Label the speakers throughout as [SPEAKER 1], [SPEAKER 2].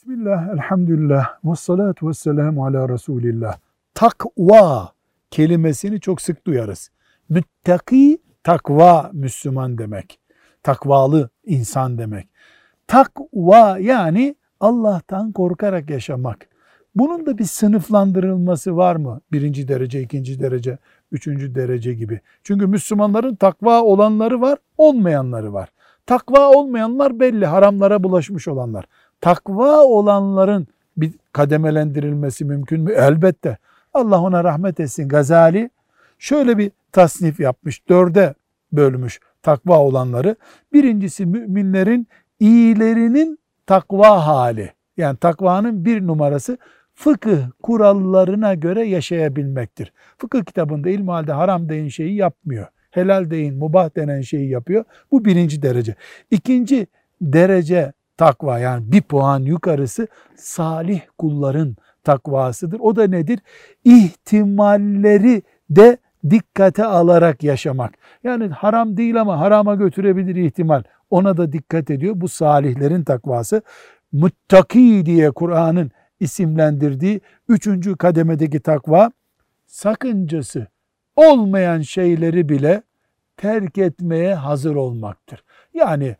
[SPEAKER 1] Bismillah, elhamdülillah, ve salatu ve selamu ala Resulillah. Takva kelimesini çok sık duyarız. Müttaki, takva Müslüman demek. Takvalı insan demek. Takva yani Allah'tan korkarak yaşamak. Bunun da bir sınıflandırılması var mı? Birinci derece, ikinci derece, üçüncü derece gibi. Çünkü Müslümanların takva olanları var, olmayanları var. Takva olmayanlar belli, haramlara bulaşmış olanlar. Takva olanların bir kademelendirilmesi mümkün mü? Elbette. Allah ona rahmet etsin. Gazali şöyle bir tasnif yapmış. Dörde bölmüş takva olanları. Birincisi müminlerin iyilerinin takva hali. Yani takvanın bir numarası fıkıh kurallarına göre yaşayabilmektir. Fıkıh kitabında ilmihalde haram deyin şeyi yapmıyor. Helal deyin, mubah denen şeyi yapıyor. Bu birinci derece. İkinci derece takva yani bir puan yukarısı salih kulların takvasıdır. O da nedir? İhtimalleri de dikkate alarak yaşamak. Yani haram değil ama harama götürebilir ihtimal. Ona da dikkat ediyor. Bu salihlerin takvası. Muttaki diye Kur'an'ın isimlendirdiği üçüncü kademedeki takva sakıncası olmayan şeyleri bile terk etmeye hazır olmaktır. Yani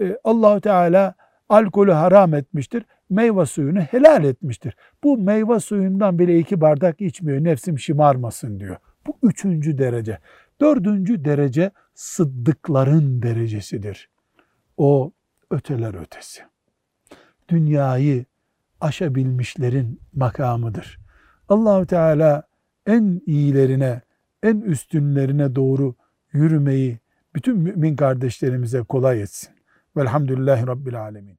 [SPEAKER 1] e, Allahu Teala alkolü haram etmiştir. Meyve suyunu helal etmiştir. Bu meyve suyundan bile iki bardak içmiyor. Nefsim şımarmasın diyor. Bu üçüncü derece. Dördüncü derece sıddıkların derecesidir. O öteler ötesi. Dünyayı aşabilmişlerin makamıdır. Allahu Teala en iyilerine, en üstünlerine doğru yürümeyi bütün mümin kardeşlerimize kolay etsin. Velhamdülillahi Rabbil Alemin.